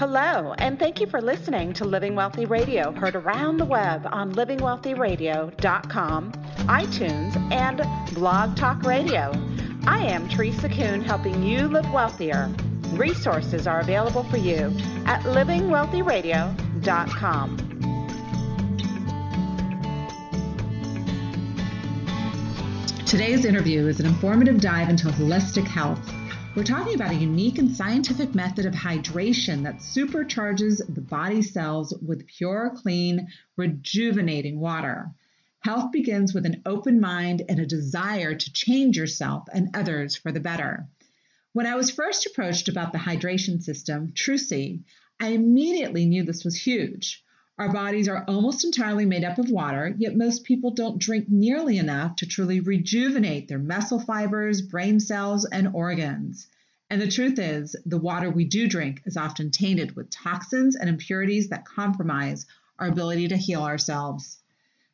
Hello, and thank you for listening to Living Wealthy Radio, heard around the web on livingwealthyradio.com, iTunes, and Blog Talk Radio. I am Teresa Kuhn, helping you live wealthier. Resources are available for you at livingwealthyradio.com. Today's interview is an informative dive into holistic health. We're talking about a unique and scientific method of hydration that supercharges the body cells with pure, clean, rejuvenating water. Health begins with an open mind and a desire to change yourself and others for the better. When I was first approached about the hydration system, Trusii, I immediately knew this was huge. Our bodies are almost entirely made up of water, yet most people don't drink nearly enough to truly rejuvenate their muscle fibers, brain cells, and organs. And the truth is, the water we do drink is often tainted with toxins and impurities that compromise our ability to heal ourselves.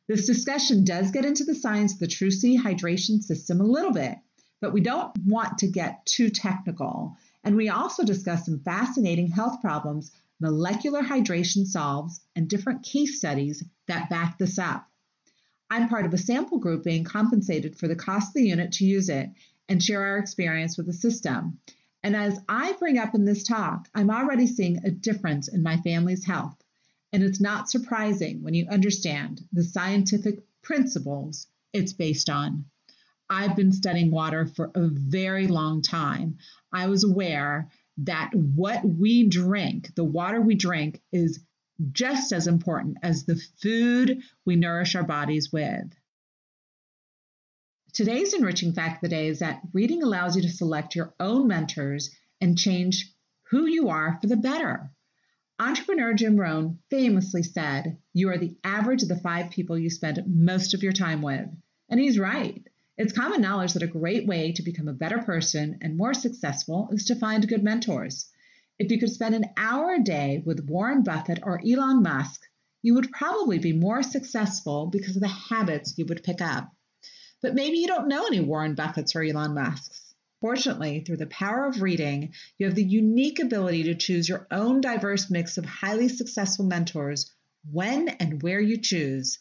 This discussion does get into the science of the Trusii hydration system a little bit, but we don't want to get too technical. And we also discuss some fascinating health problems molecular hydration solves, and different case studies that back this up. I'm part of a sample group being compensated for the cost of the unit to use it and share our experience with the system. And as I bring up in this talk, I'm already seeing a difference in my family's health. And it's not surprising when you understand the scientific principles it's based on. I've been studying water for a very long time. I was aware that what we drink, the water we drink, is just as important as the food we nourish our bodies with. Today's enriching fact of the day is that reading allows you to select your own mentors and change who you are for the better. Entrepreneur Jim Rohn famously said, You are the average of the five people you spend most of your time with. And he's right. It's common knowledge that a great way to become a better person and more successful is to find good mentors. If you could spend an hour a day with Warren Buffett or Elon Musk, you would probably be more successful because of the habits you would pick up. But maybe you don't know any Warren Buffetts or Elon Musks. Fortunately, through the power of reading, you have the unique ability to choose your own diverse mix of highly successful mentors when and where you choose.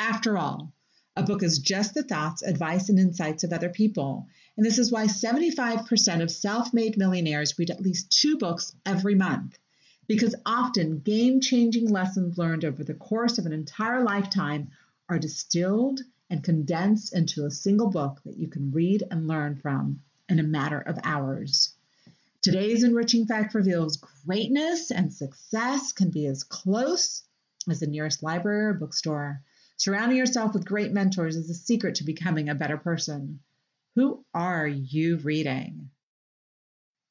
After all, a book is just the thoughts, advice, and insights of other people. And this is why 75% of self made millionaires read at least two books every month. Because often game changing lessons learned over the course of an entire lifetime are distilled and condensed into a single book that you can read and learn from in a matter of hours. Today's enriching fact reveals greatness and success can be as close as the nearest library or bookstore. Surrounding yourself with great mentors is the secret to becoming a better person. Who are you reading?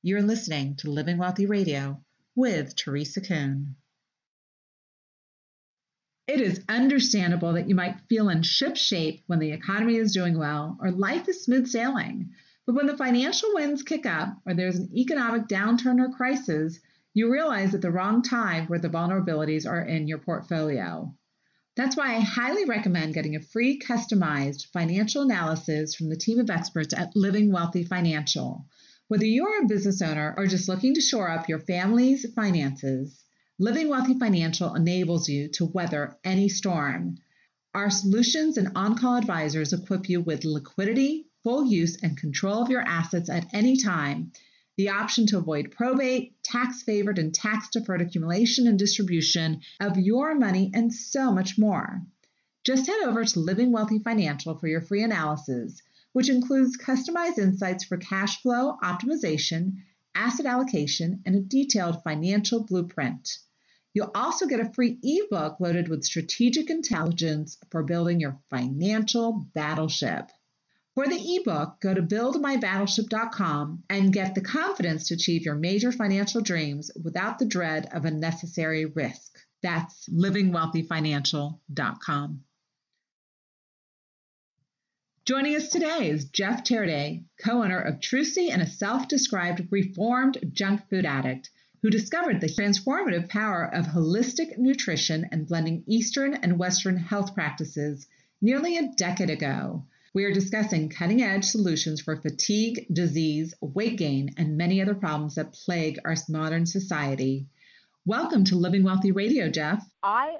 You're listening to Living Wealthy Radio with Teresa Kuhn. It is understandable that you might feel in ship shape when the economy is doing well or life is smooth sailing. But when the financial winds kick up or there's an economic downturn or crisis, you realize at the wrong time where the vulnerabilities are in your portfolio. That's why I highly recommend getting a free customized financial analysis from the team of experts at Living Wealthy Financial. Whether you're a business owner or just looking to shore up your family's finances, Living Wealthy Financial enables you to weather any storm. Our solutions and on call advisors equip you with liquidity, full use, and control of your assets at any time the option to avoid probate, tax favored and tax deferred accumulation and distribution of your money, and so much more. Just head over to Living Wealthy Financial for your free analysis, which includes customized insights for cash flow optimization, asset allocation, and a detailed financial blueprint. You'll also get a free ebook loaded with strategic intelligence for building your financial battleship. For the ebook, go to buildmybattleship.com and get the confidence to achieve your major financial dreams without the dread of unnecessary risk. That's livingwealthyfinancial.com. Joining us today is Jeff Taraday, co owner of Trusii and a self described reformed junk food addict who discovered the transformative power of holistic nutrition and blending Eastern and Western health practices nearly a decade ago. We are discussing cutting edge solutions for fatigue, disease, weight gain, and many other problems that plague our modern society. Welcome to Living Wealthy Radio, Jeff. I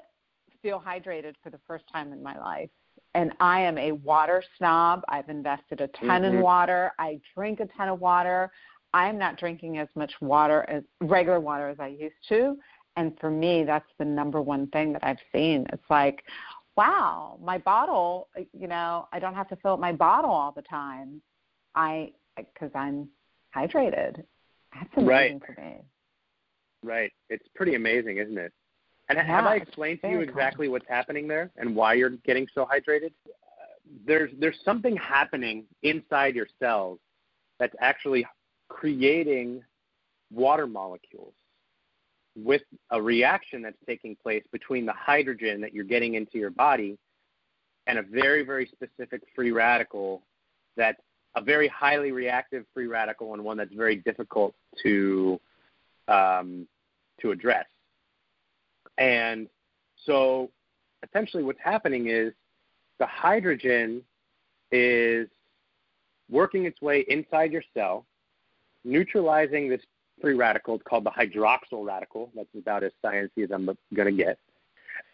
feel hydrated for the first time in my life. And I am a water snob. I've invested a ton mm-hmm. in water. I drink a ton of water. I'm not drinking as much water as regular water as I used to. And for me, that's the number one thing that I've seen. It's like, wow, my bottle, uh, you know, I don't have to fill up my bottle all the time. I, because I'm hydrated. That's amazing right. for me. Right. It's pretty amazing, isn't it? And yeah, have I explained to you exactly what's happening there and why you're getting so hydrated? there's there's something happening inside your cells that's actually creating water molecules with a reaction that's taking place between the hydrogen that you're getting into your body and a very very specific free radical that's a very highly reactive free radical and one that's very difficult to um, to address. And so essentially what's happening is the hydrogen is working its way inside your cell, neutralizing this free radical. It's called the hydroxyl radical. That's about as sciencey as I'm going to get.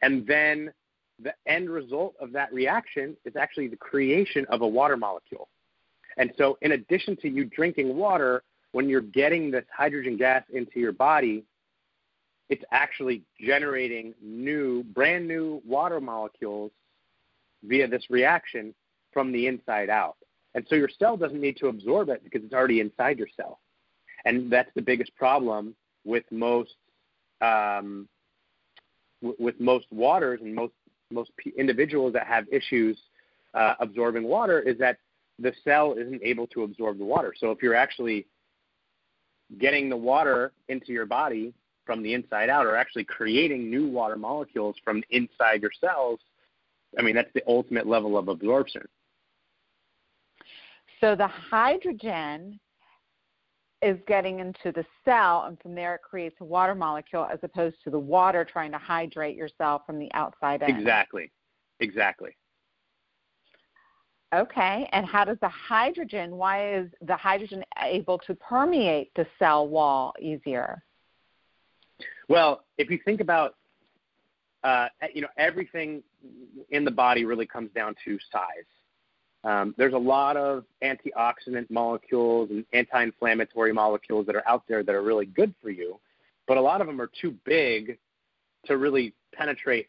And then the end result of that reaction is actually the creation of a water molecule. And so, in addition to you drinking water, when you're getting this hydrogen gas into your body, it's actually generating new, brand new water molecules via this reaction from the inside out. And so your cell doesn't need to absorb it because it's already inside your cell. And that's the biggest problem with most um, w- with most waters and most most individuals that have issues uh, absorbing water is that the cell isn't able to absorb the water. So if you're actually getting the water into your body from the inside out or actually creating new water molecules from inside your cells, I mean, that's the ultimate level of absorption. So the hydrogen is getting into the cell, and from there it creates a water molecule as opposed to the water trying to hydrate yourself from the outside in. Exactly. Exactly. Okay, and how does the hydrogen, why is the hydrogen able to permeate the cell wall easier? Well, if you think about, uh, you know, everything in the body really comes down to size. Um, there's a lot of antioxidant molecules and anti-inflammatory molecules that are out there that are really good for you, but a lot of them are too big to really penetrate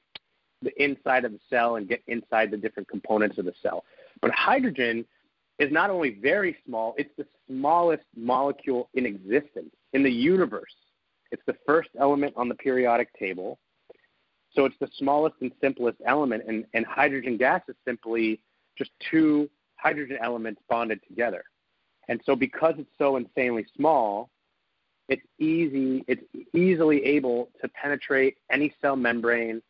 the inside of the cell and get inside the different components of the cell. But hydrogen is not only very small, it's the smallest molecule in existence in the universe. It's the first element on the periodic table. So it's the smallest and simplest element, and, and hydrogen gas is simply just two hydrogen elements bonded together. And so because it's so insanely small, it's easy it's easily able to penetrate any cell membrane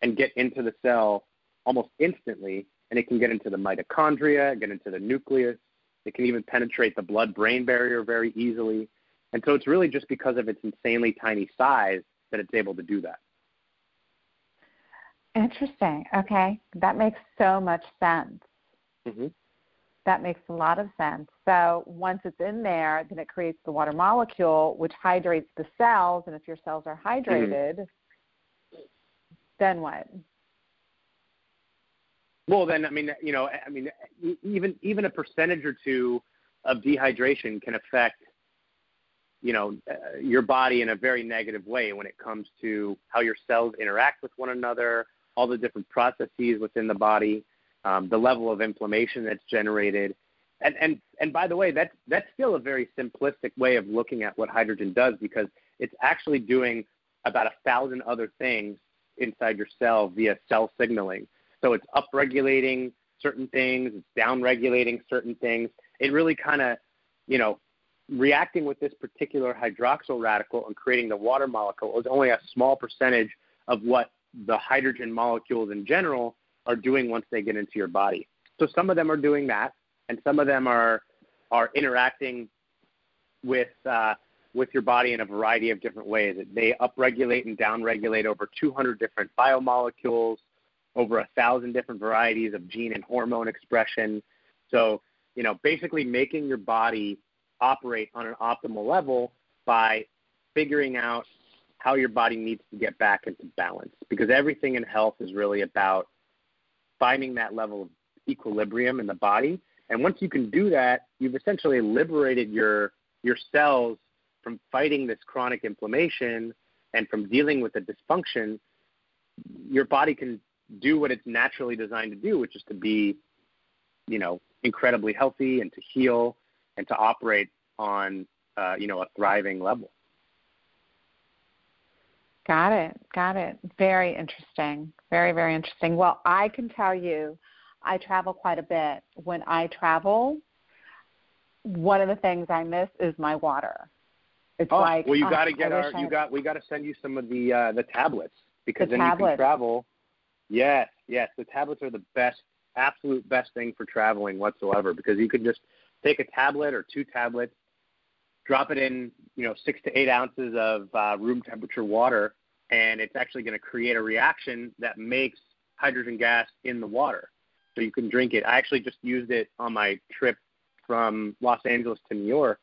and get into the cell almost instantly and it can get into the mitochondria, get into the nucleus. It can even penetrate the blood brain barrier very easily. And so it's really just because of its insanely tiny size that it's able to do that. Interesting. Okay. That makes so much sense. Mm-hmm. That makes a lot of sense. So once it's in there, then it creates the water molecule, which hydrates the cells. And if your cells are hydrated, mm-hmm. then what? Well, then I mean, you know, I mean, even even a percentage or two of dehydration can affect, you know, uh, your body in a very negative way when it comes to how your cells interact with one another, all the different processes within the body, um, the level of inflammation that's generated, and and and by the way, that's that's still a very simplistic way of looking at what hydrogen does because it's actually doing about a thousand other things inside your cell via cell signaling. So it's upregulating certain things, it's downregulating certain things. It really kind of, you know, reacting with this particular hydroxyl radical and creating the water molecule is only a small percentage of what the hydrogen molecules in general are doing once they get into your body. So some of them are doing that, and some of them are are interacting with uh, with your body in a variety of different ways. They upregulate and downregulate over 200 different biomolecules over a thousand different varieties of gene and hormone expression. So, you know, basically making your body operate on an optimal level by figuring out how your body needs to get back into balance because everything in health is really about finding that level of equilibrium in the body. And once you can do that, you've essentially liberated your your cells from fighting this chronic inflammation and from dealing with the dysfunction. Your body can do what it's naturally designed to do, which is to be, you know, incredibly healthy and to heal and to operate on, uh, you know, a thriving level. Got it. Got it. Very interesting. Very, very interesting. Well, I can tell you, I travel quite a bit. When I travel, one of the things I miss is my water. It's oh, like well, you oh, got to get our you got we got to send you some of the uh, the tablets because the then tablets. you can travel. Yes, yes, the tablets are the best, absolute best thing for traveling whatsoever because you can just take a tablet or two tablets, drop it in, you know, six to eight ounces of uh, room temperature water, and it's actually going to create a reaction that makes hydrogen gas in the water. So you can drink it. I actually just used it on my trip from Los Angeles to New York,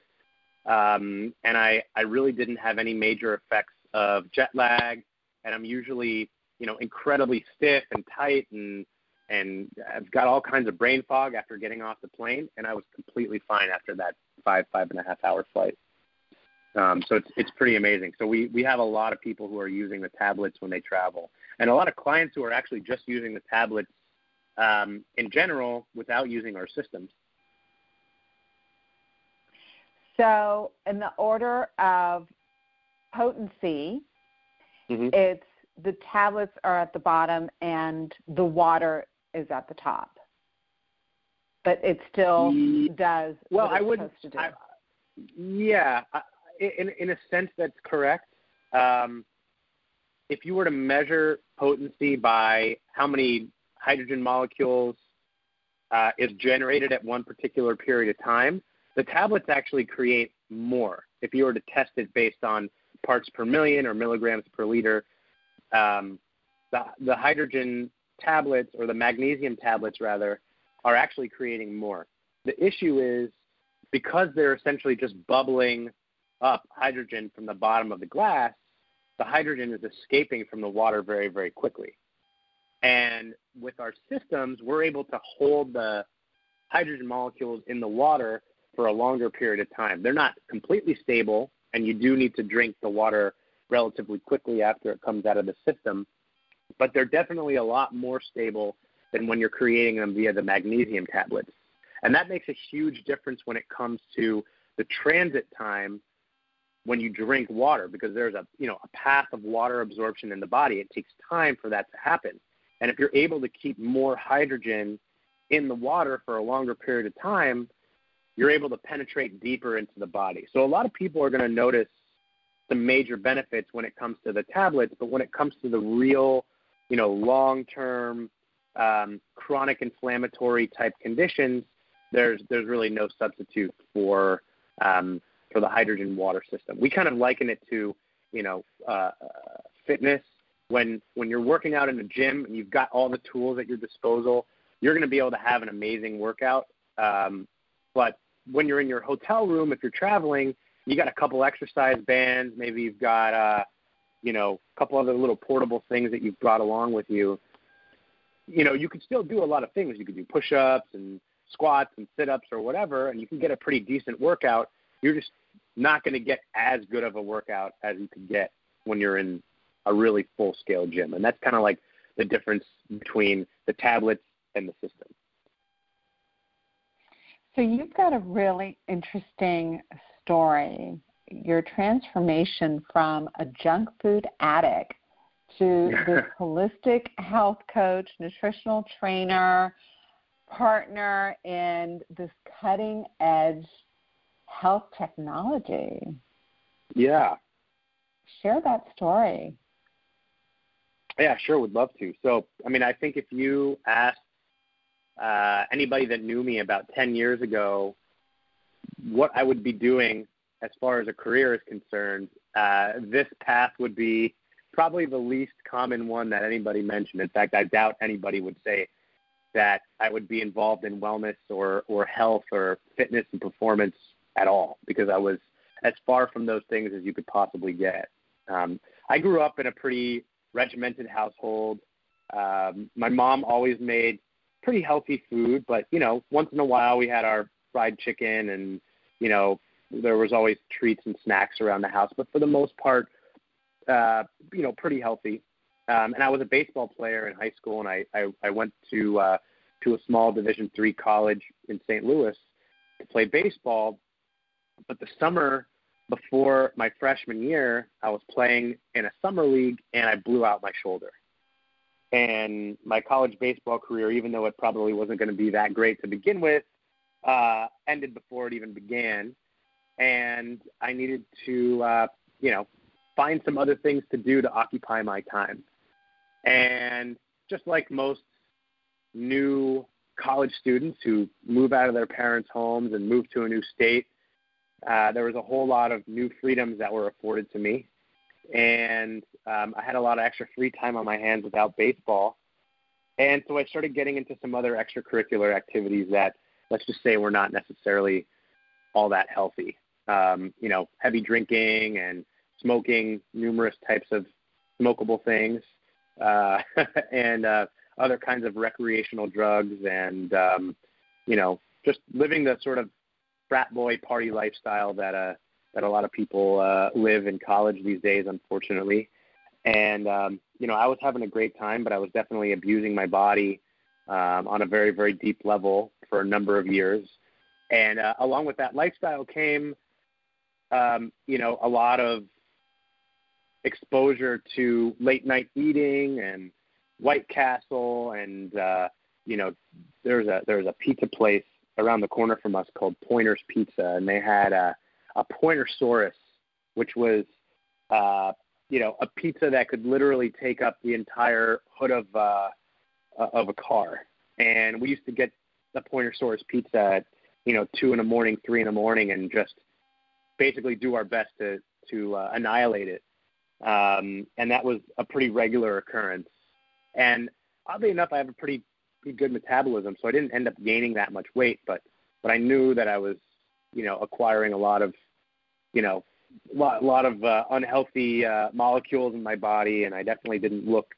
um, and I, I really didn't have any major effects of jet lag. And I'm usually, you know, incredibly stiff and tight, and and I've got all kinds of brain fog after getting off the plane, and I was completely fine after that five five and a half hour flight. Um, so it's it's pretty amazing. So we we have a lot of people who are using the tablets when they travel, and a lot of clients who are actually just using the tablets um, in general without using our systems. So, in the order of potency, mm-hmm. it's the tablets are at the bottom and the water is at the top. But it still Ye- does Well, I wouldn't. to do. I, yeah, I, in in a sense, that's correct. Um, if you were to measure potency by how many hydrogen molecules uh, is generated at one particular period of time, the tablets actually create more. If you were to test it based on parts per million or milligrams per liter, um, the, the hydrogen tablets or the magnesium tablets rather are actually creating more. The issue is because they're essentially just bubbling up hydrogen from the bottom of the glass, the hydrogen is escaping from the water very, very quickly. And with our systems, we're able to hold the hydrogen molecules in the water for a longer period of time. They're not completely stable, and you do need to drink the water relatively quickly after it comes out of the system, but they're definitely a lot more stable than when you're creating them via the magnesium tablets. And that makes a huge difference when it comes to the transit time when you drink water because there's a you know a path of water absorption in the body. It takes time for that to happen. And if you're able to keep more hydrogen in the water for a longer period of time, you're able to penetrate deeper into the body. So a lot of people are going to notice some major benefits when it comes to the tablets, but when it comes to the real, you know, long-term um, chronic inflammatory type conditions, there's there's really no substitute for um, for the hydrogen water system. We kind of liken it to, you know, uh, fitness. When when you're working out in a gym and you've got all the tools at your disposal, you're going to be able to have an amazing workout. Um, but when you're in your hotel room, if you're traveling, you got a couple exercise bands. Maybe you've got, uh, you know, a couple other little portable things that you've brought along with you. You know, you could still do a lot of things. You could do push-ups and squats and sit-ups or whatever, and you can get a pretty decent workout. You're just not going to get as good of a workout as you could get when you're in a really full-scale gym, and that's kind of like the difference between the tablets and the system. So you've got a really interesting story. Your transformation from a junk food addict to this holistic health coach, nutritional trainer, partner in this cutting edge health technology. Yeah. Share that story. Yeah, sure, would love to. So, I mean, I think if you asked uh, anybody that knew me about 10 years ago what I would be doing as far as a career is concerned, uh, this path would be probably the least common one that anybody mentioned. In fact, I doubt anybody would say that I would be involved in wellness or, or health or fitness and performance at all because I was as far from those things as you could possibly get. Um, I grew up in a pretty regimented household. Um, my mom always made pretty healthy food, but you know, once in a while we had our fried chicken, and you know, there was always treats and snacks around the house. But for the most part, uh, you know, pretty healthy. Um, and I was a baseball player in high school, and I I, I went to uh, to a small Division three college in St. Louis to play baseball. But the summer before my freshman year, I was playing in a summer league, and I blew out my shoulder. And my college baseball career, even though it probably wasn't going to be that great to begin with, uh, ended before it even began. And I needed to, uh, you know, find some other things to do to occupy my time. And just like most new college students who move out of their parents' homes and move to a new state, uh, there was a whole lot of new freedoms that were afforded to me and um, I had a lot of extra free time on my hands without baseball. And so I started getting into some other extracurricular activities that, let's just say, were not necessarily all that healthy. Um, you know, heavy drinking and smoking numerous types of smokable things, uh, and uh, other kinds of recreational drugs, and um, you know, just living the sort of frat boy party lifestyle that uh, that a lot of people uh, live in college these days, unfortunately. And um, you know, I was having a great time, but I was definitely abusing my body um, on a very, very deep level for a number of years. And uh, along with that lifestyle came, um, you know, a lot of exposure to late night eating and White Castle, and uh, you know, there's a there's a pizza place around the corner from us called Pointer's Pizza, and they had a a Pointersaurus, which was uh, you know a pizza that could literally take up the entire hood of uh, of a car. And we used to get the Pointersaurus pizza at you know two in the morning, three in the morning, and just basically do our best to to uh, annihilate it. Um, and that was a pretty regular occurrence. And oddly enough, I have a pretty pretty good metabolism, so I didn't end up gaining that much weight. But but I knew that I was you know, acquiring a lot of, you know, a lot, lot of uh, unhealthy uh, molecules in my body, and I definitely didn't look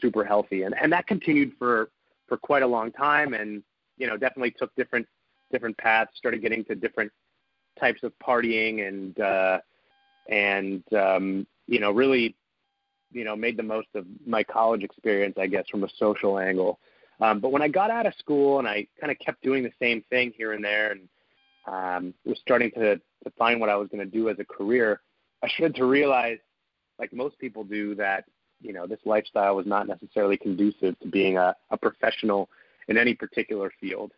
super healthy. And and that continued for for quite a long time, and you know, definitely took different different paths. Started getting to different types of partying, and uh, and um, you know, really, you know, made the most of my college experience, I guess, from a social angle. Um, but when I got out of school, and I kind of kept doing the same thing here and there, and um, was starting to, to find what I was going to do as a career, I started to realize, like most people do, that you know this lifestyle was not necessarily conducive to being a, a professional in any particular field.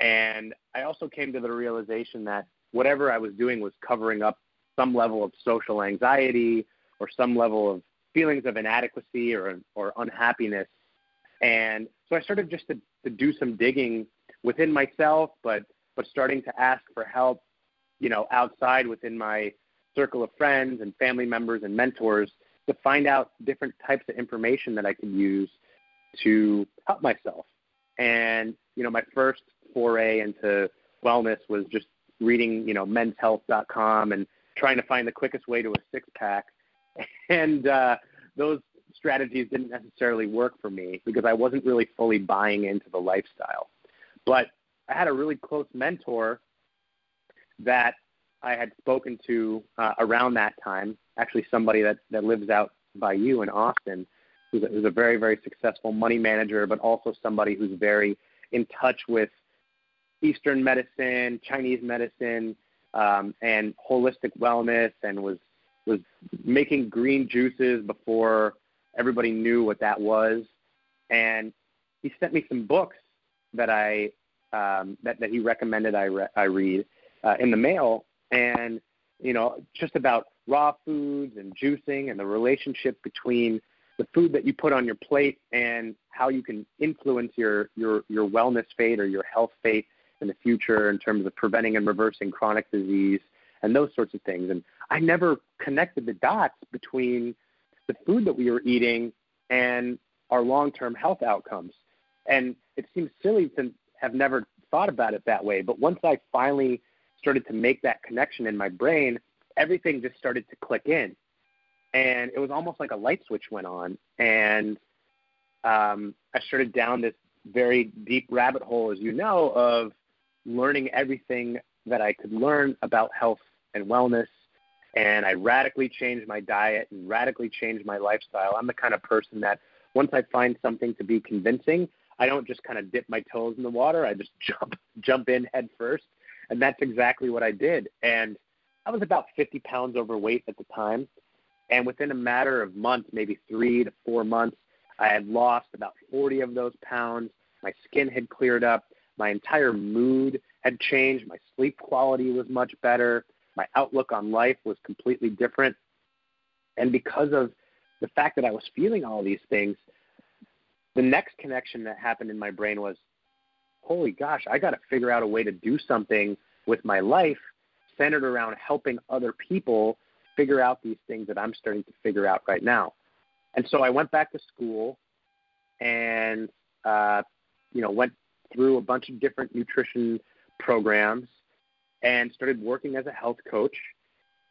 And I also came to the realization that whatever I was doing was covering up some level of social anxiety or some level of feelings of inadequacy or or unhappiness. And so I started just to, to do some digging within myself, but but starting to ask for help, you know, outside within my circle of friends and family members and mentors to find out different types of information that I could use to help myself. And, you know, my first foray into wellness was just reading, you know, menshealth.com and trying to find the quickest way to a six pack. And uh, those strategies didn't necessarily work for me because I wasn't really fully buying into the lifestyle. But I had a really close mentor that I had spoken to uh, around that time. Actually, somebody that that lives out by you in Austin, who's a, who's a very very successful money manager, but also somebody who's very in touch with Eastern medicine, Chinese medicine, um, and holistic wellness, and was was making green juices before everybody knew what that was. And he sent me some books that I um, that, that he recommended I, re- I read uh, in the mail, and you know, just about raw foods and juicing and the relationship between the food that you put on your plate and how you can influence your your your wellness fate or your health fate in the future in terms of preventing and reversing chronic disease and those sorts of things. And I never connected the dots between the food that we were eating and our long-term health outcomes. And it seems silly to have never thought about it that way. But once I finally started to make that connection in my brain, everything just started to click in. and it was almost like a light switch went on, and um, I started down this very deep rabbit hole, as you know, of learning everything that I could learn about health and wellness. And I radically changed my diet and radically changed my lifestyle. I'm the kind of person that once I find something to be convincing, I don't just kind of dip my toes in the water. I just jump jump in head first, and that's exactly what I did. And I was about 50 pounds overweight at the time, and within a matter of months, maybe three to four months, I had lost about 40 of those pounds. My skin had cleared up. My entire mood had changed. My sleep quality was much better. My outlook on life was completely different. And because of the fact that I was feeling all these things, the next connection that happened in my brain was, holy gosh, I got to figure out a way to do something with my life centered around helping other people figure out these things that I'm starting to figure out right now. And so I went back to school and, uh, you know, went through a bunch of different nutrition programs and started working as a health coach.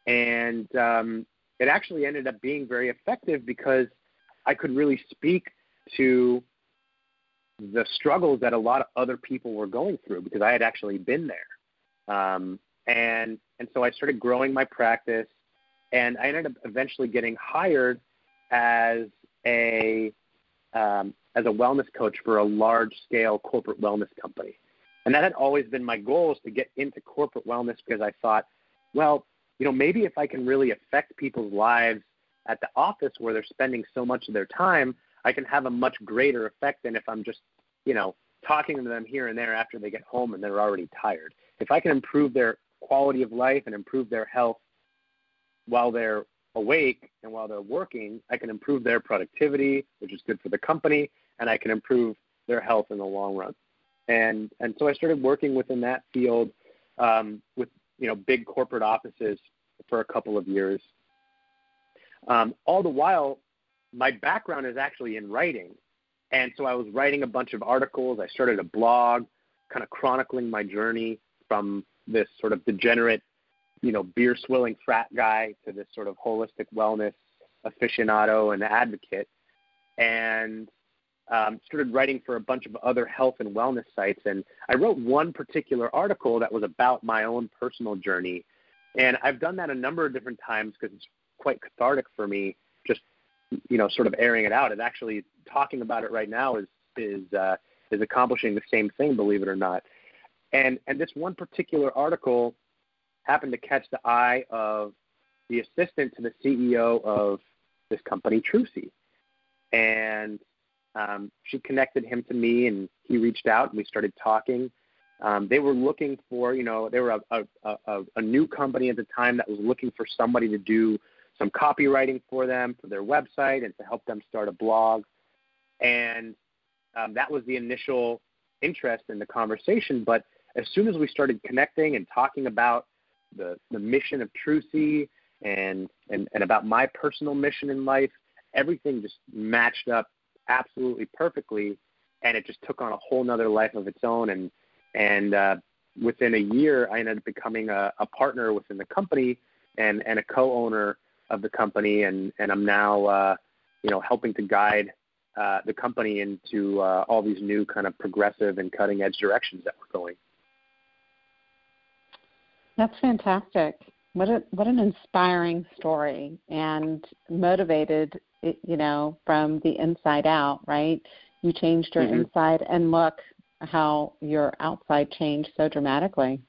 And um, it actually ended up being very effective because I could really speak to the struggles that a lot of other people were going through because I had actually been there. Um, and and so I started growing my practice, and I ended up eventually getting hired as a um, as a wellness coach for a large scale corporate wellness company. And that had always been my goal is to get into corporate wellness because I thought, well, you know, maybe if I can really affect people's lives at the office where they're spending so much of their time, I can have a much greater effect than if I'm just, you know, talking to them here and there after they get home and they're already tired. If I can improve their quality of life and improve their health while they're awake and while they're working, I can improve their productivity, which is good for the company, and I can improve their health in the long run. And and so I started working within that field um, with you know big corporate offices for a couple of years. Um, all the while, my background is actually in writing, and so I was writing a bunch of articles. I started a blog, kind of chronicling my journey from this sort of degenerate you know, beer swilling frat guy to this sort of holistic wellness aficionado and advocate, and um, started writing for a bunch of other health and wellness sites. And I wrote one particular article that was about my own personal journey. And I've done that a number of different times because it's quite cathartic for me, just you know, sort of airing it out. And actually talking about it right now is is uh, is accomplishing the same thing, believe it or not. And and this one particular article happened to catch the eye of the assistant to the CEO of this company, Trusii. And um, she connected him to me, and he reached out, and we started talking. Um, they were looking for, you know, they were a, a, a, a new company at the time that was looking for somebody to do some copywriting for them for their website and to help them start a blog. And um, that was the initial interest in the conversation. But as soon as we started connecting and talking about the, the mission of Trusii and, and, and about my personal mission in life, everything just matched up absolutely perfectly. And it just took on a whole nother life of its own. And, and uh, within a year, I ended up becoming a, a partner within the company and, and a co-owner of the company. And, and I'm now, uh, you know, helping to guide uh, the company into uh, all these new kind of progressive and cutting edge directions that we're going. That's fantastic. What a what an inspiring story and motivated, you know, from the inside out, right? You changed your mm-hmm. inside and look how your outside changed so dramatically.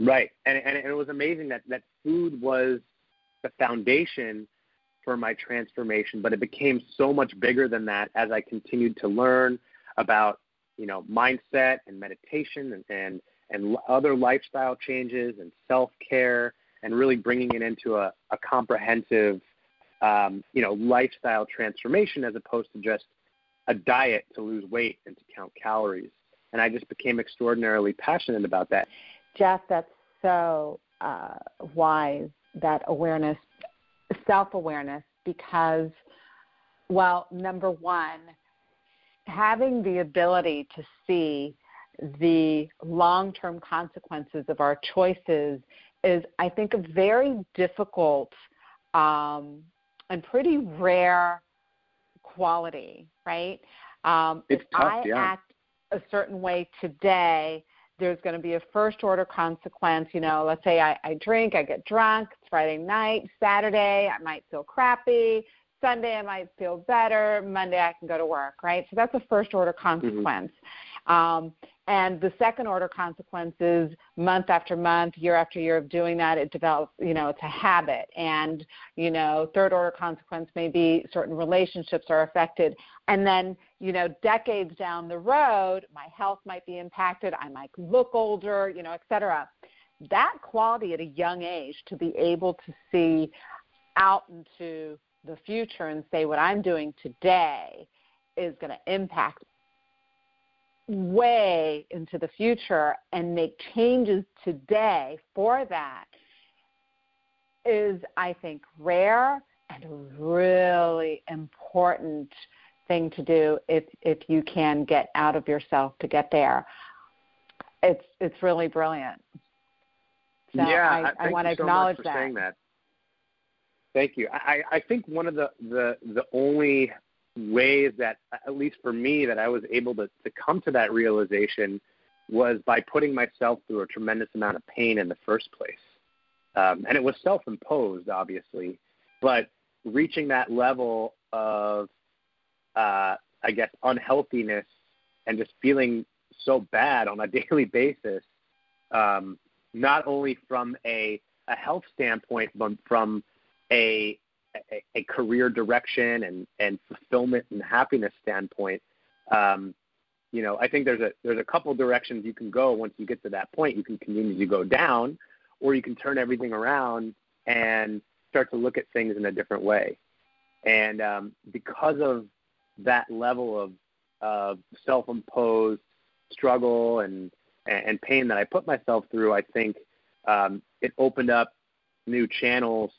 Right. And and it was amazing that that food was the foundation for my transformation, but it became so much bigger than that as I continued to learn about, you know, mindset and meditation and, and and other lifestyle changes and self care and really bringing it into a, a comprehensive um, you know lifestyle transformation as opposed to just a diet to lose weight and to count calories. And i just became extraordinarily passionate about that. Jeff that's so uh, wise that awareness self awareness because well number one having the ability to see the long term consequences of our choices is, I think, a very difficult um, and pretty rare quality, right? Um, if tough, I yeah. act a certain way today, there's going to be a first order consequence. You know, let's say I, I drink, I get drunk, it's Friday night, Saturday, I might feel crappy. Sunday, I might feel better. Monday, I can go to work, right? So that's a first order Mm-hmm. consequence. Mm-hmm. Um, and the second order consequences, month after month, year after year of doing that, it develops, you know, it's a habit. And, you know, third order consequence may be certain relationships are affected. And then, you know, decades down the road, my health might be impacted, I might look older, you know, et cetera. That quality at a young age to be able to see out into the future and say what I'm doing today is going to impact way into the future and make changes today for that is, I think, rare and a really important thing to do if if you can get out of yourself to get there. It's it's really brilliant. So yeah, I, I want to so acknowledge for that. Saying that. Thank you. I, I think one of the, the the only ways that, at least for me, that I was able to, to come to that realization was by putting myself through a tremendous amount of pain in the first place. Um, and it was self imposed, obviously, but reaching that level of, uh, I guess, unhealthiness and just feeling so bad on a daily basis, um, not only from a, a health standpoint, but from a a, career direction and, and fulfillment and happiness standpoint, um, you know, I think there's a there's a couple directions you can go once you get to that point. You can continue to go down, or you can turn everything around and start to look at things in a different way. And um, because of that level of of self-imposed struggle and and pain that I put myself through, I think um, it opened up new channels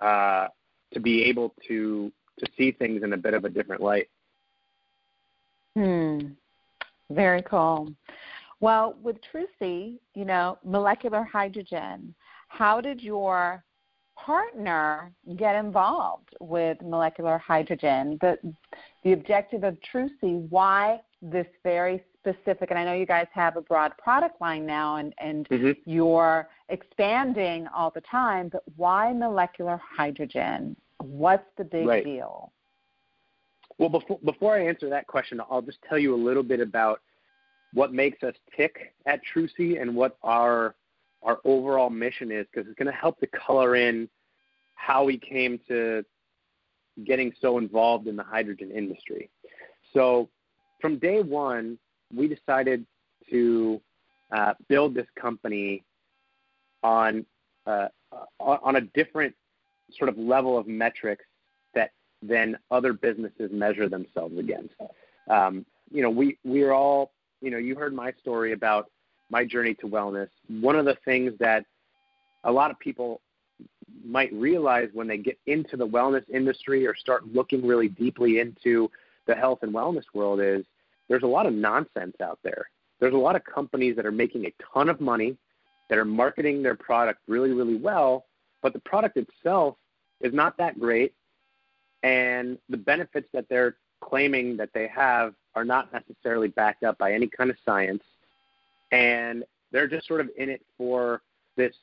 uh, to be able to to see things in a bit of a different light. Hmm. Very cool. Well, with Trusii, you know, molecular hydrogen, how did your partner get involved with molecular hydrogen? The the objective of Trusii, why this very specific and I know you guys have a broad product line now and, and mm-hmm. you're expanding all the time, but why molecular hydrogen? What's the big right. deal? Well, before, before I answer that question, I'll just tell you a little bit about what makes us tick at Trusii and what our our overall mission is, because it's going to help to color in how we came to getting so involved in the hydrogen industry. So, from day one, we decided to uh, build this company on uh, on a different sort of level of metrics that then other businesses measure themselves against. Um, you know, we we are all you know you heard my story about my journey to wellness. One of the things that a lot of people might realize when they get into the wellness industry or start looking really deeply into the health and wellness world is there's a lot of nonsense out there. There's a lot of companies that are making a ton of money, that are marketing their product really, really well, but the product itself is not that great, and the benefits that they're claiming that they have are not necessarily backed up by any kind of science, and they're just sort of in it for this,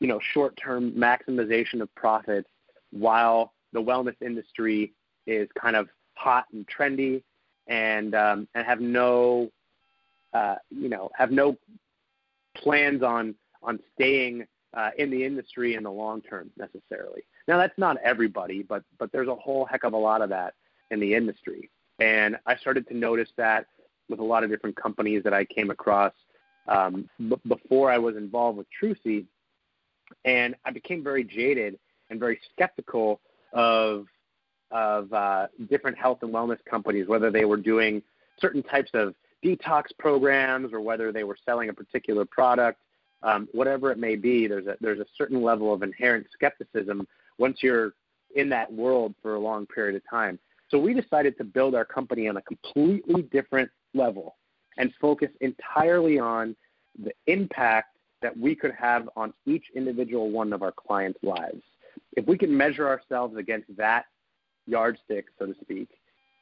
you know, short-term maximization of profits, while the wellness industry is kind of hot and trendy and um, and have no uh, you know have no plans on on staying uh, in the industry in the long term necessarily. Now that's not everybody, but but there's a whole heck of a lot of that in the industry, and I started to notice that with a lot of different companies that I came across um, b- before I was involved with Trusii, and I became very jaded and very skeptical of of uh, different health and wellness companies, whether they were doing certain types of detox programs or whether they were selling a particular product, um, whatever it may be. There's a there's a certain level of inherent skepticism once you're in that world for a long period of time. So we decided to build our company on a completely different level and focus entirely on the impact that we could have on each individual one of our clients' lives. if we can measure ourselves against that yardstick, so to speak,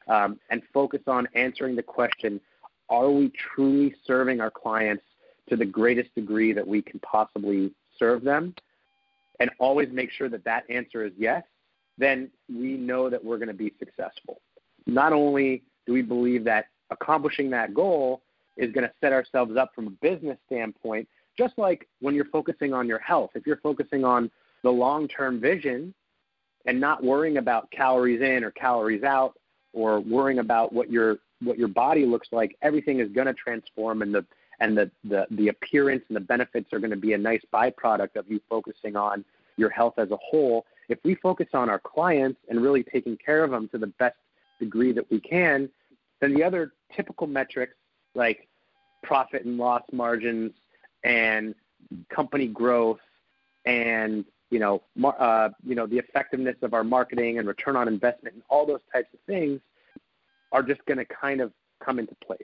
um, and focus on answering the question, are we truly serving our clients to the greatest degree that we can possibly serve them? And always make sure that that answer is yes, then we know that we're going to be successful. Not only do we believe that accomplishing that goal is going to set ourselves up from a business standpoint, just like when you're focusing on your health. If you're focusing on the long term vision and not worrying about calories in or calories out or worrying about what your what your body looks like, everything is going to transform and the and the, the, the appearance and the benefits are going to be a nice byproduct of you focusing on your health as a whole. If we focus on our clients and really taking care of them to the best degree that we can, then the other typical metrics like profit and loss margins and company growth and you know, uh, you know, the effectiveness of our marketing and return on investment and all those types of things are just going to kind of come into place.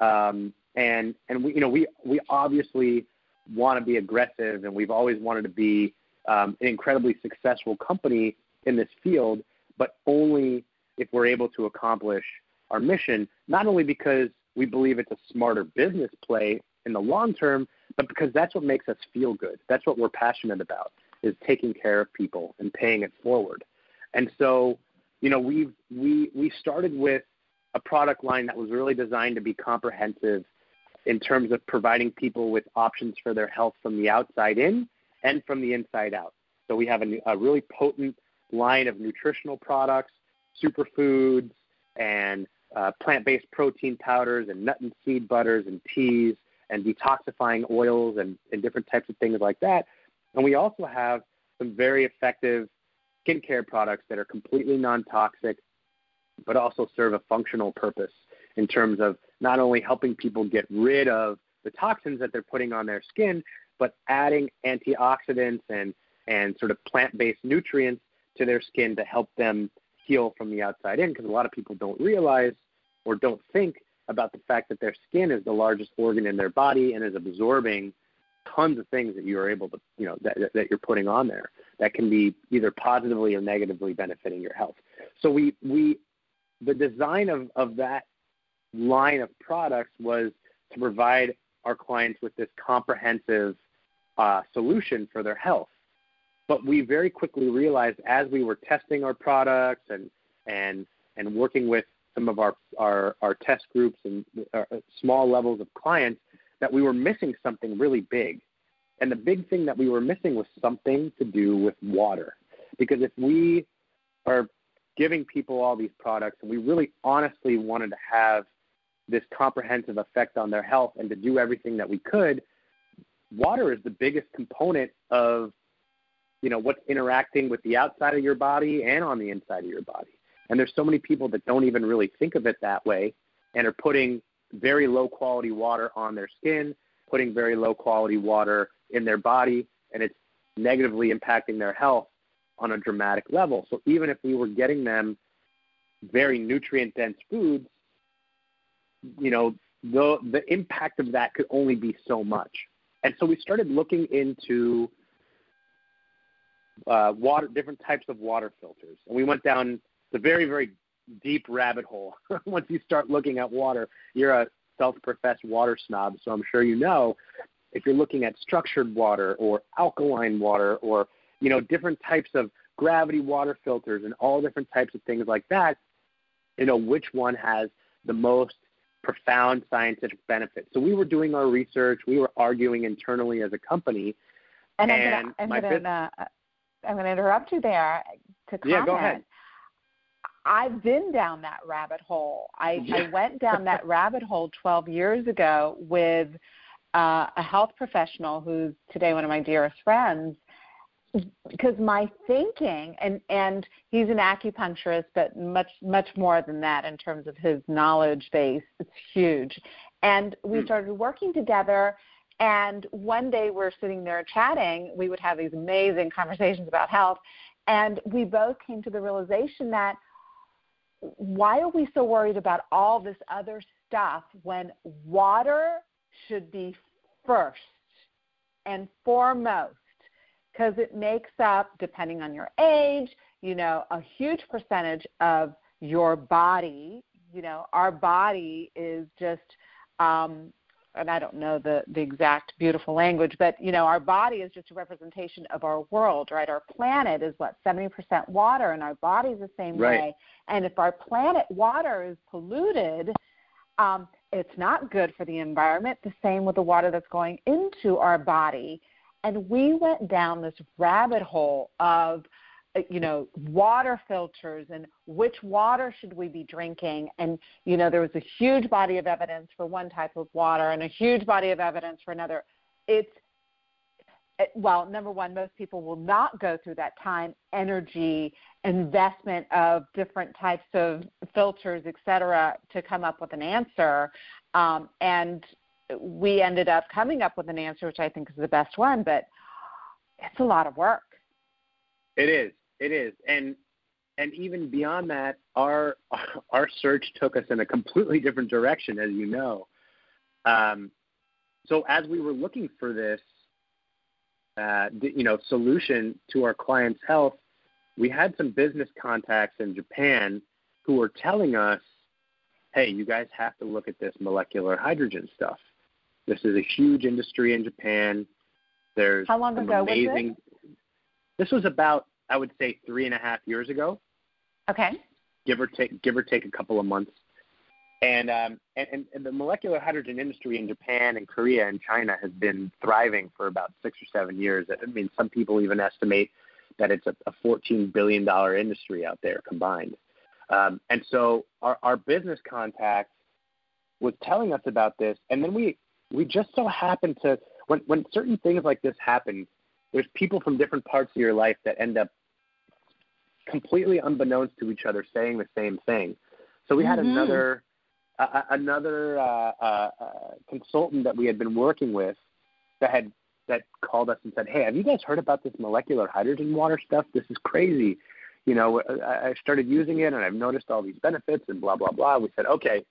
Um, and and we, you know, we we obviously want to be aggressive, and we've always wanted to be um, an incredibly successful company in this field, but only if we're able to accomplish our mission. Not only because we believe it's a smarter business play in the long term, but because that's what makes us feel good. That's what we're passionate about is taking care of people and paying it forward. And so, you know, we we we started with a product line that was really designed to be comprehensive in terms of providing people with options for their health from the outside in and from the inside out. So we have a, a really potent line of nutritional products, superfoods, and uh, plant-based protein powders, and nut and seed butters, and teas, and detoxifying oils, and, and different types of things like that and we also have some very effective skincare products that are completely non toxic, but also serve a functional purpose in terms of not only helping people get rid of the toxins that they're putting on their skin, but adding antioxidants and, and sort of plant based nutrients to their skin to help them heal from the outside in. Because a lot of people don't realize or don't think about the fact that their skin is the largest organ in their body and is absorbing tons of things that you are able to, you know, that, that you're putting on there that can be either positively or negatively benefiting your health. So we, we, the design of, of that line of products was to provide our clients with this comprehensive uh, solution for their health. But we very quickly realized as we were testing our products and and and working with some of our our, our test groups and uh, small levels of clients that we were missing something really big. And the big thing that we were missing was something to do with water. Because if we are giving people all these products and we really honestly wanted to have this comprehensive effect on their health and to do everything that we could, water is the biggest component of you know what's interacting with the outside of your body and on the inside of your body. And there's so many people that don't even really think of it that way and are putting very low quality water on their skin, putting very low quality water in their body, and it's negatively impacting their health on a dramatic level. So even if we were getting them very nutrient dense foods, you know, the the impact of that could only be so much. And so we started looking into uh, water, different types of water filters, and we went down the very, very deep rabbit hole. Once you start looking at water, you're a self-professed water snob, so I'm sure you know if you're looking at structured water or alkaline water or you know different types of gravity water filters and all different types of things like that, you know which one has the most profound scientific benefit. So we were doing our research, we were arguing internally as a company. And, and I'm going to uh, I'm going to interrupt you there to comment. Yeah, go ahead. I've been down that rabbit hole. I, yeah. I went down that rabbit hole 12 years ago with uh, a health professional who's today one of my dearest friends. Because my thinking, and and he's an acupuncturist, but much much more than that in terms of his knowledge base. It's huge, and we hmm. started working together. And one day we're sitting there chatting. We would have these amazing conversations about health, and we both came to the realization that why are we so worried about all this other stuff when water should be first and foremost? Because it makes up, depending on your age, you know, a huge percentage of your body. You know, our body is just um, and I don't know the, the exact beautiful language, but you know, our body is just a representation of our world, right? Our planet is what, 70% water, and our body's the same right. way. And if our planet water is polluted, um, it's not good for the environment. The same with the water that's going into our body. And we went down this rabbit hole of uh, you know water filters and which water should we be drinking. And you know there was a huge body of evidence for one type of water and a huge body of evidence for another. It's it, well number one most people will not go through that time energy investment of different types of filters et cetera to come up with an answer. Um, and we ended up coming up with an answer which i think is the best one but it's a lot of work it is it is, and and even beyond that, our our search took us in a completely different direction, as you know. Um, so as we were looking for this, uh, you know, solution to our clients' health, we had some business contacts in Japan who were telling us, "Hey, you guys have to look at this molecular hydrogen stuff. This is a huge industry in Japan. There's how long ago amazing, was this? This was about I would say three and a half years ago. Okay. Give or take, give or take a couple of months. And, um, and, and the molecular hydrogen industry in Japan and Korea and China has been thriving for about six or seven years. I mean, some people even estimate that it's a, a $14 billion industry out there combined. Um, and so our, our business contact was telling us about this, and then we we just so happened to when when certain things like this happen, there's people from different parts of your life that end up completely unbeknownst to each other saying the same thing. So we had mm-hmm. another uh, another uh, uh, consultant that we had been working with that had that called us and said, "Hey, have you guys heard about this molecular hydrogen water stuff? This is crazy." You know, I started using it and I've noticed all these benefits and blah blah blah. We said, "Okay,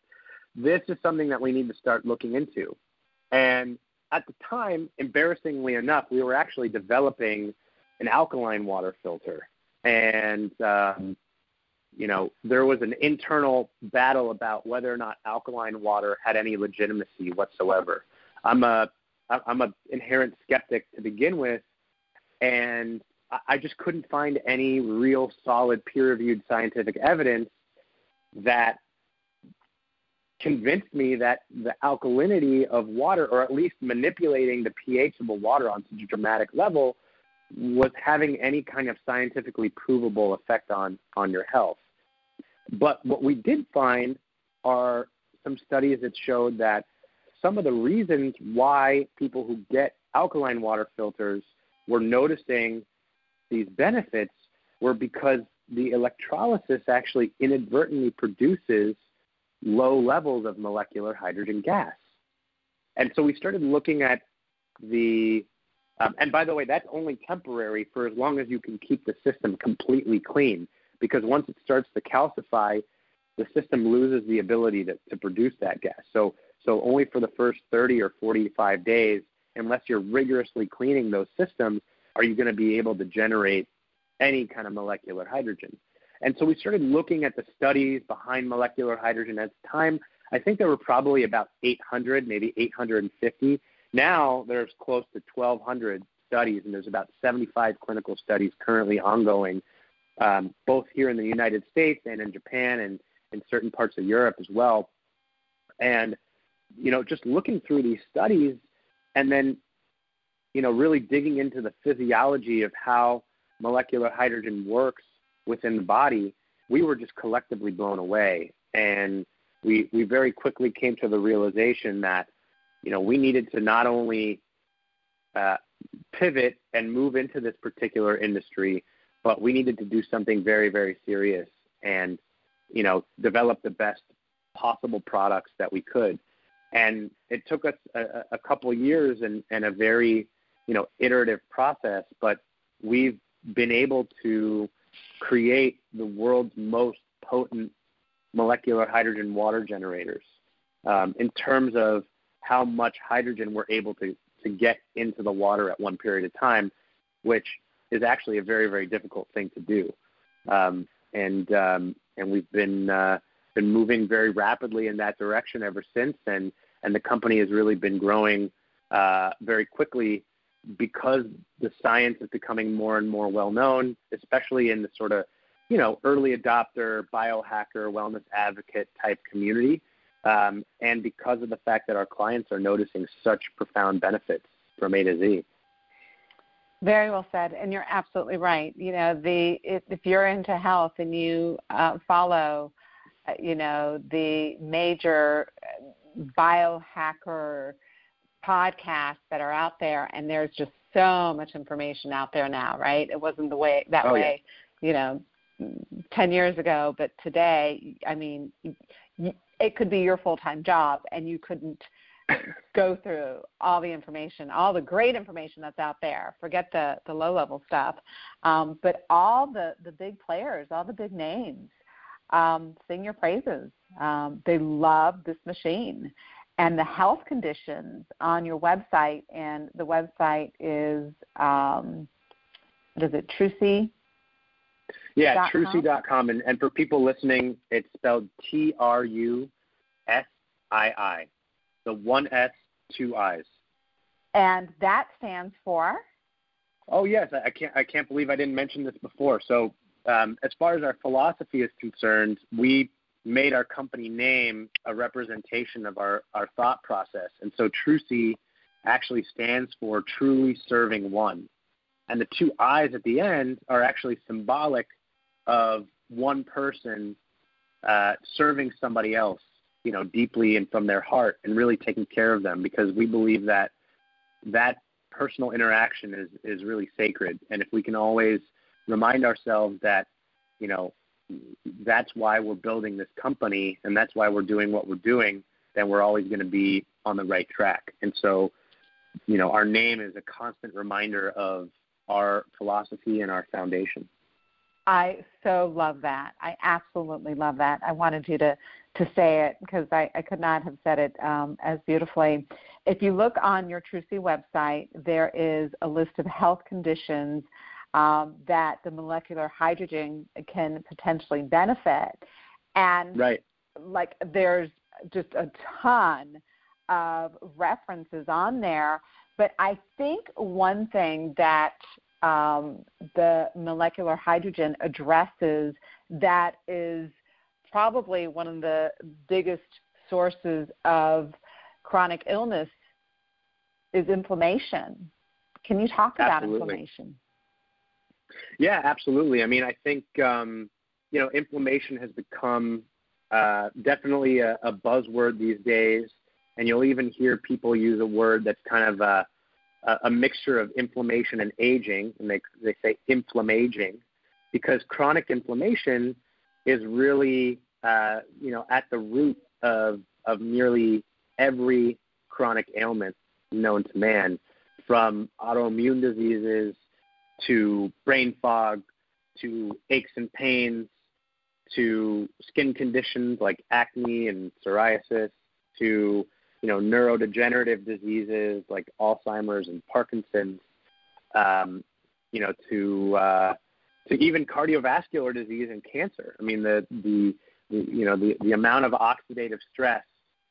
this is something that we need to start looking into." And at the time, embarrassingly enough, we were actually developing an alkaline water filter and um, you know there was an internal battle about whether or not alkaline water had any legitimacy whatsoever. I'm a I'm a inherent skeptic to begin with, and I just couldn't find any real solid peer-reviewed scientific evidence that convinced me that the alkalinity of water, or at least manipulating the pH of the water on such a dramatic level, was having any kind of scientifically provable effect on, on your health. But what we did find are some studies that showed that some of the reasons why people who get alkaline water filters were noticing these benefits were because the electrolysis actually inadvertently produces low levels of molecular hydrogen gas. And so we started looking at the um, and by the way, that's only temporary for as long as you can keep the system completely clean. Because once it starts to calcify, the system loses the ability to, to produce that gas. So, so only for the first 30 or 45 days, unless you're rigorously cleaning those systems, are you going to be able to generate any kind of molecular hydrogen. And so we started looking at the studies behind molecular hydrogen at the time. I think there were probably about 800, maybe 850 now there's close to 1,200 studies, and there's about 75 clinical studies currently ongoing, um, both here in the United States and in Japan and in certain parts of Europe as well. And you know, just looking through these studies, and then you know, really digging into the physiology of how molecular hydrogen works within the body, we were just collectively blown away. And we, we very quickly came to the realization that you know, we needed to not only uh, pivot and move into this particular industry, but we needed to do something very, very serious and, you know, develop the best possible products that we could. And it took us a, a couple years and, and a very, you know, iterative process, but we've been able to create the world's most potent molecular hydrogen water generators um, in terms of how much hydrogen we're able to, to get into the water at one period of time. which is actually a very very difficult thing to do. Um, and um, and we've been uh, been moving very rapidly in that direction ever since, and and the company has really been growing uh, very quickly because the science is becoming more and more well known, especially in the sort of you know early adopter, biohacker, wellness advocate type community, um, and because of the fact that our clients are noticing such profound benefits from A to Z. Very well said, and you're absolutely right. You know, the if, if you're into health and you uh, follow, uh, you know, the major uh, biohacker podcasts that are out there, and there's just so much information out there now, right? It wasn't the way that oh, way, yeah. you know, ten years ago, but today, I mean, it could be your full time job, and you couldn't go through all the information, all the great information that's out there. Forget the the low level stuff, um, but all the the big players, all the big names, um, sing your praises. Um, they love this machine, and the health conditions on your website. And the website is um, what is it? Trusii. Yeah, trusii.com. And, and for people listening, it's spelled T R U S I I. So one S, two I's. And that stands for? Oh yes, I, can't I can't believe I didn't mention this before. So um, as far as our philosophy is concerned, we made our company name a representation of our, our thought process. And so Trusii actually stands for truly serving one. And the two I's at the end are actually symbolic of one person uh, serving somebody else you know deeply and from their heart and really taking care of them because we believe that that personal interaction is is really sacred and if we can always remind ourselves that you know that's why we're building this company and that's why we're doing what we're doing then we're always going to be on the right track and so you know our name is a constant reminder of our philosophy and our foundation I so love that. I absolutely love that. I wanted you to to say it because I, I could not have said it um, as beautifully. If you look on your Trusii website, there is a list of health conditions um, that the molecular hydrogen can potentially benefit, and right. like there's just a ton of references on there. But I think one thing that um, the molecular hydrogen addresses that is probably one of the biggest sources of chronic illness is inflammation. Can you talk about absolutely. inflammation? Yeah, absolutely. I mean, I think um, you know inflammation has become uh, definitely a, a, buzzword these days, and you'll even hear people use a word that's kind of uh, a, a mixture of inflammation and aging, and they they say inflammaging, because chronic inflammation is really uh, you know at the root of of nearly every chronic ailment known to man, from autoimmune diseases to brain fog to aches and pains to skin conditions like acne and psoriasis to you know, neurodegenerative diseases like Alzheimer's and Parkinson's, um, you know, to uh, to even cardiovascular disease and cancer. I mean, the the, the you know the the amount of oxidative stress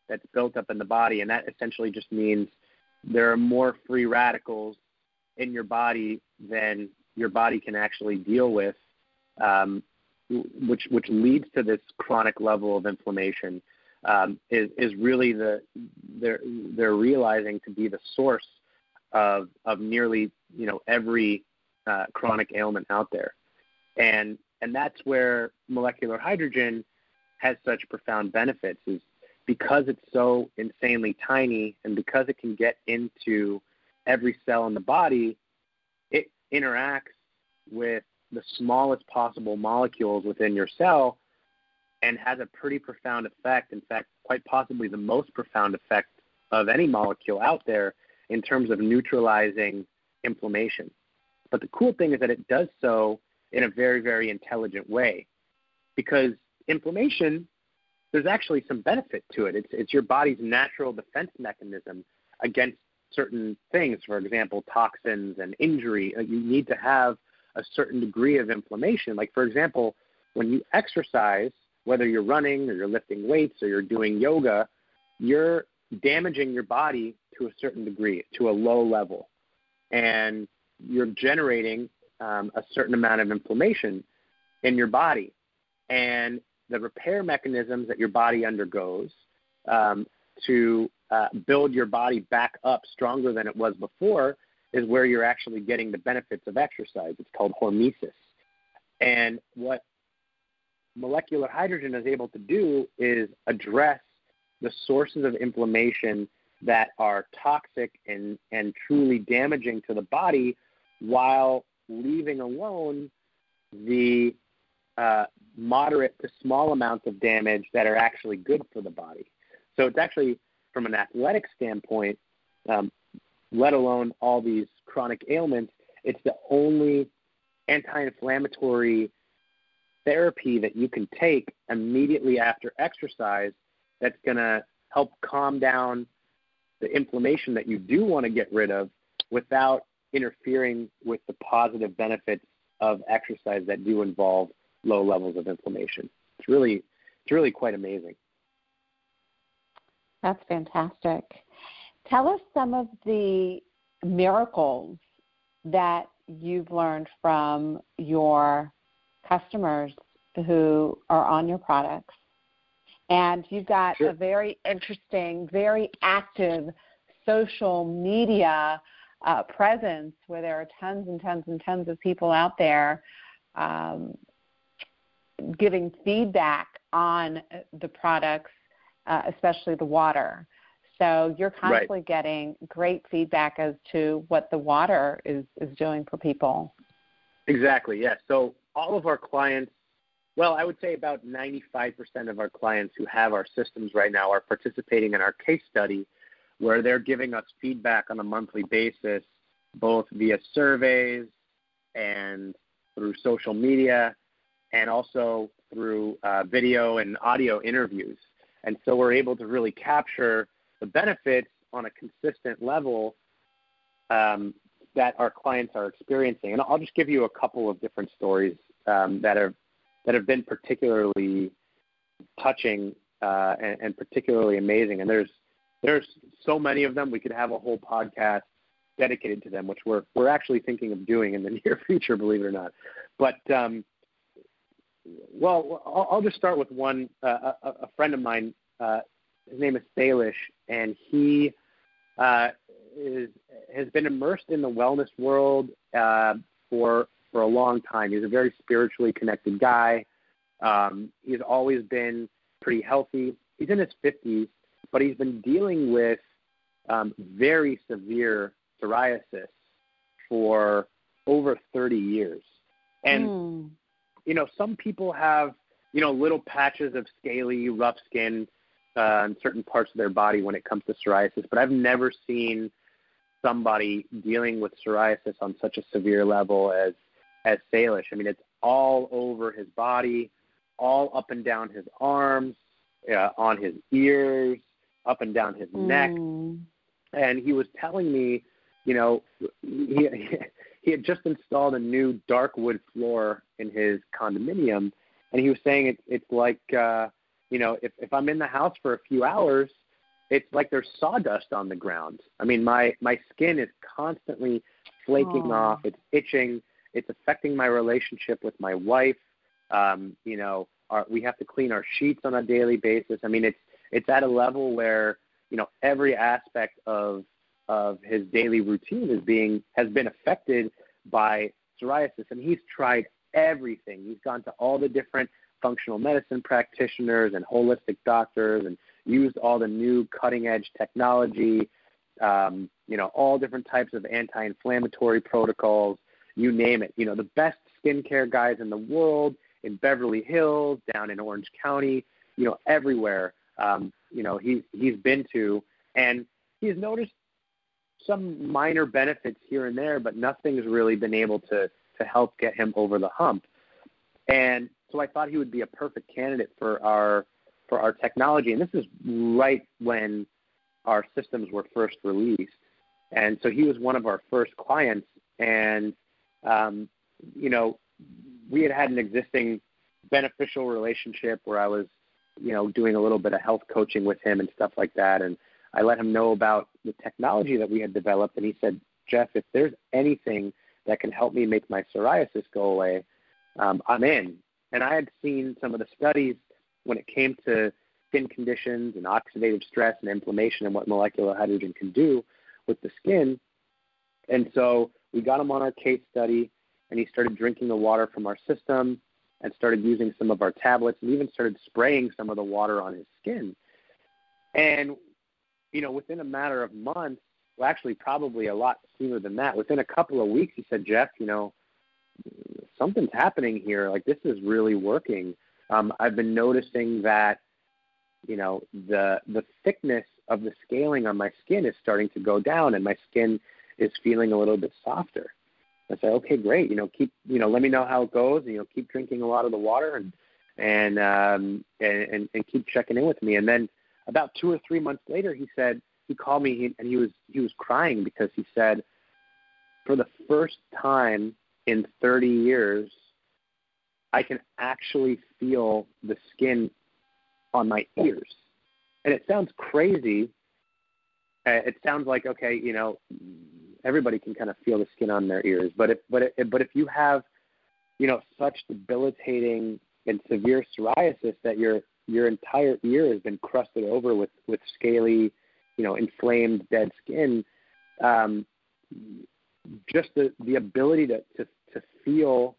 that's built up in the body, and that essentially just means there are more free radicals in your body than your body can actually deal with, um, which which leads to this chronic level of inflammation um, is, is really the they're they're realizing to be the source of of nearly you know every uh, chronic ailment out there, and and that's where molecular hydrogen has such profound benefits is because it's so insanely tiny and because it can get into every cell in the body, it interacts with the smallest possible molecules within your cell and has a pretty profound effect. In fact, quite possibly the most profound effect of any molecule out there in terms of neutralizing inflammation. But the cool thing is that it does so in a very, very intelligent way because inflammation, there's actually some benefit to it. It's, it's your body's natural defense mechanism against certain things, for example, toxins and injury. You need to have a certain degree of inflammation. Like, for example, when you exercise, whether you're running or you're lifting weights or you're doing yoga, you're damaging your body to a certain degree, to a low level. And you're generating um, a certain amount of inflammation in your body. And the repair mechanisms that your body undergoes um, to uh, build your body back up stronger than it was before is where you're actually getting the benefits of exercise. It's called hormesis. And what molecular hydrogen is able to do is address the sources of inflammation that are toxic and, and truly damaging to the body while leaving alone the uh, moderate to small amounts of damage that are actually good for the body. So it's actually, from an athletic standpoint, um, let alone all these chronic ailments, it's the only anti inflammatory therapy that you can take immediately after exercise that's going to help calm down the inflammation that you do want to get rid of without interfering with the positive benefits of exercise that do involve low levels of inflammation. It's really it's really quite amazing. That's fantastic. Tell us some of the miracles that you've learned from your customers who are on your products. And you've got sure. a very interesting, very active social media uh, presence where there are tons and tons and tons of people out there um, giving feedback on the products, uh, especially the water. So you're constantly right. getting great feedback as to what the water is, is doing for people. Exactly, yes. So all of our clients, well, I would say about 95% of our clients who have our systems right now are participating in our case study where they're giving us feedback on a monthly basis, both via surveys and through social media and also through uh, video and audio interviews. And so we're able to really capture the benefits on a consistent level um, that our clients are experiencing. And I'll just give you a couple of different stories um, that have that have been particularly touching uh, and, and, particularly amazing. And there's there's so many of them. We could have a whole podcast dedicated to them, which we're we're actually thinking of doing in the near future, believe it or not. But um, well, I'll, I'll, just start with one. Uh, a, a, friend of mine, uh, his name is Salish, and he uh, is has been immersed in the wellness world uh, for for a long time. He's a very spiritually connected guy. Um, he's always been pretty healthy. He's in his 50s, but he's been dealing with um, very severe psoriasis for over 30 years. And mm you know, some people have, you know, little patches of scaly, rough skin uh, in certain parts of their body when it comes to psoriasis, but I've never seen somebody dealing with psoriasis on such a severe level as as Salish. I mean, it's all over his body, all up and down his arms, uh, on his ears, up and down his mm. neck. And he was telling me, you know, he he had just installed a new dark wood floor in his condominium, and he was saying it's it's like uh, you know if if I'm in the house for a few hours, it's like there's sawdust on the ground. I mean my my skin is constantly flaking Aww. off. It's itching. It's affecting my relationship with my wife. Um, you know, our, we have to clean our sheets on a daily basis. I mean, it's it's at a level where you know every aspect of of his daily routine is being has been affected by psoriasis, and he's tried everything. He's gone to all the different functional medicine practitioners and holistic doctors, and used all the new cutting edge technology. Um, you know, all different types of anti-inflammatory protocols. You name it. You know, the best skincare guys in the world in Beverly Hills, down in Orange County. You know, everywhere. Um, you know, he's he's been to, and he's noticed some minor benefits here and there, but nothing's really been able to to help get him over the hump. And so I thought he would be a perfect candidate for our for our technology. And this is right when our systems were first released. And so he was one of our first clients. And, um, you know, we had had an existing beneficial relationship where I was, you know, doing a little bit of health coaching with him and stuff like that. And I let him know about the technology that we had developed. And he said, Jeff, if there's anything that can help me make my psoriasis go away, um, I'm in. And I had seen some of the studies when it came to skin conditions and oxidative stress and inflammation and what molecular hydrogen can do with the skin. And so we got him on our case study, and he started drinking the water from our system and started using some of our tablets and even started spraying some of the water on his skin. And, you know, within a matter of months, well, actually, probably a lot sooner than that, within a couple of weeks, he said, Jeff, you know, something's happening here. Like, this is really working. Um, I've been noticing that you know the the thickness of the scaling on my skin is starting to go down and my skin is feeling a little bit softer i say okay great you know keep you know let me know how it goes and you know keep drinking a lot of the water and and um and and, and keep checking in with me and then about two or three months later he said he called me and he was he was crying because he said for the first time in 30 years I can actually feel the skin on my ears. And it sounds crazy. Uh, it sounds like okay, you know, everybody can kind of feel the skin on their ears, but if but if, but if you have, you know, such debilitating and severe psoriasis that your your entire ear has been crusted over with with scaly, you know, inflamed dead skin, um, just the the ability to to to feel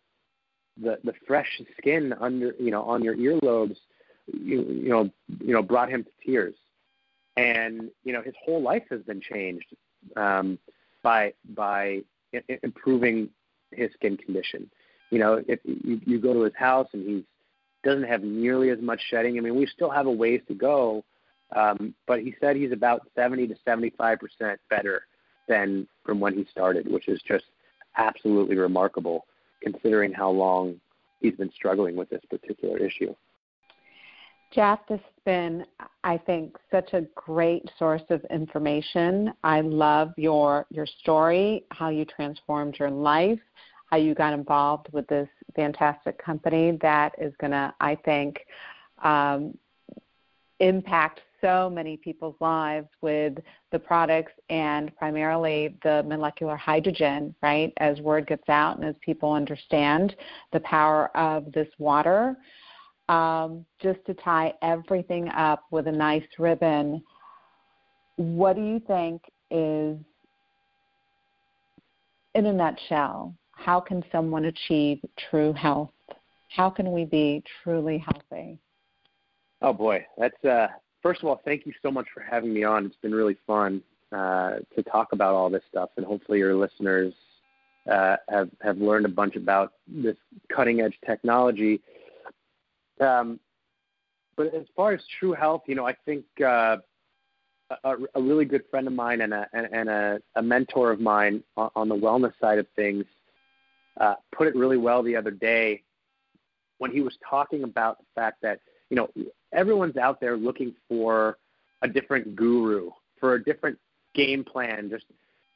the the fresh skin under you know on your earlobes you, you know you know brought him to tears. And you know his whole life has been changed um, by by I- improving his skin condition. You know if you, you go to his house and he's doesn't have nearly as much shedding i mean we still have a ways to go um, but he said he's about 70 to 75 percent better than from when he started which is just absolutely remarkable considering how long he's been struggling with this particular issue. Jeff, this has been, I think, such a great source of information. I love your your story, how you transformed your life, how you got involved with this fantastic company that is going to, I think, um, impact so many people's lives with the products and primarily the molecular hydrogen, right? As word gets out and as people understand the power of this water. Um, just to tie everything up with a nice ribbon, what do you think is, in a nutshell, how can someone achieve true health? How can we be truly healthy? Oh boy, that's uh, first of all, thank you so much for having me on. It's been really fun uh, to talk about all this stuff, and hopefully your listeners uh, have have learned a bunch about this cutting edge technology. Um, but as far as true health, you know, I think uh, a, a, really good friend of mine and a and, a, a, mentor of mine on, on, the wellness side of things uh, put it really well the other day when he was talking about the fact that you know everyone's out there looking for a different guru, for a different game plan. Just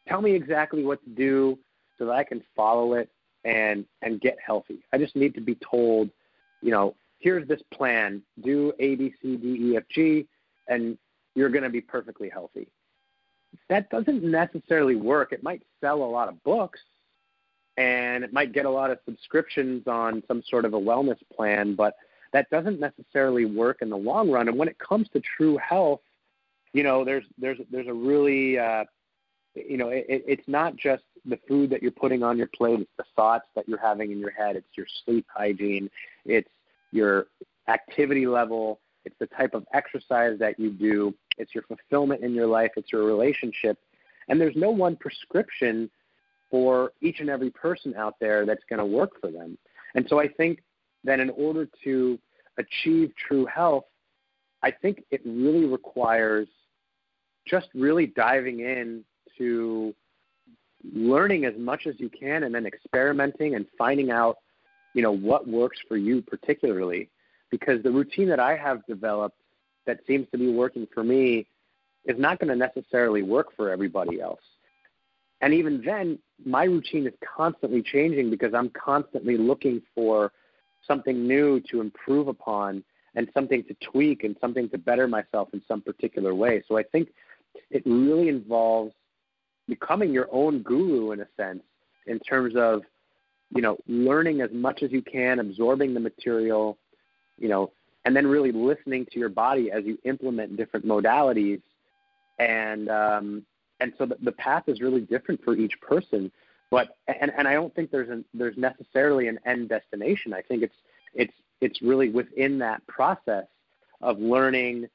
tell me exactly what to do so that I can follow it and and get healthy. I just need to be told, you know, here's this plan. Do A B C D E F G and you're going to be perfectly healthy. That doesn't necessarily work. It might sell a lot of books and it might get a lot of subscriptions on some sort of a wellness plan, but that doesn't necessarily work in the long run. And when it comes to true health, you know, there's there's there's a really uh, you know, it, it's not just the food that you're putting on your plate; it's the thoughts that you're having in your head. It's your sleep hygiene. It's your activity level. It's the type of exercise that you do. It's your fulfillment in your life. It's your relationship. And there's no one prescription for each and every person out there that's going to work for them. And so I think that in order to achieve true health, I think it really requires just really diving in to learning as much as you can and then experimenting and finding out, you know, what works for you particularly. Because the routine that I have developed that seems to be working for me is not going to necessarily work for everybody else. And even then, my routine is constantly changing because I'm constantly looking for something new to improve upon and something to tweak and something to better myself in some particular way. So I think it really involves becoming your own guru in a sense in terms of you know learning as much as you can absorbing the material you know and then really listening to your body as you implement different modalities and um, and so the, the path is really different for each person but and, and I don't think there's an there's necessarily an end destination I think it's it's it's really within that process of learning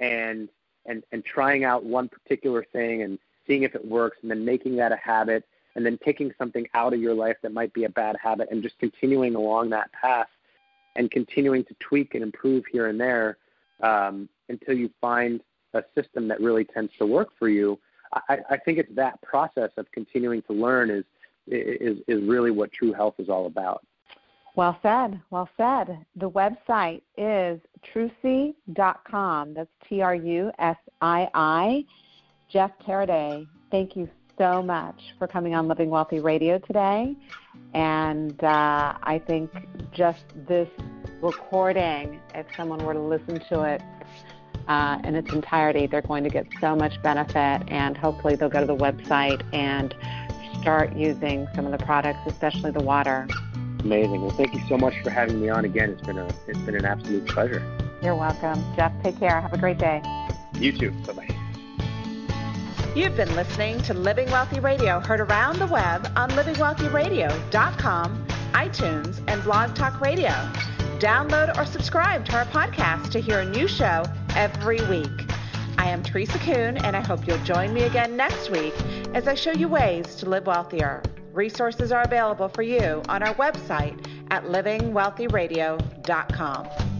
and and and trying out one particular thing and seeing if it works and then making that a habit and then taking something out of your life that might be a bad habit and just continuing along that path and continuing to tweak and improve here and there um, until you find a system that really tends to work for you. I, I think it's that process of continuing to learn is is is really what true health is all about. Well said. Well said. The website is trusii.com. That's T R U S I I. Jeff Taraday, thank you so much for coming on Living Wealthy Radio today. And uh, I think just this recording, if someone were to listen to it uh, in its entirety, they're going to get so much benefit. And hopefully, they'll go to the website and start using some of the products, especially the water. Amazing. Well, thank you so much for having me on again. It's been a it's been an absolute pleasure. You're welcome, Jeff. Take care. Have a great day. You too. Bye bye. You've been listening to Living Wealthy Radio, heard around the web on livingwealthyradio.com, iTunes, and Blog Talk Radio. Download or subscribe to our podcast to hear a new show every week. I am Teresa Kuhn, and I hope you'll join me again next week as I show you ways to live wealthier. Resources are available for you on our website at livingwealthyradio.com.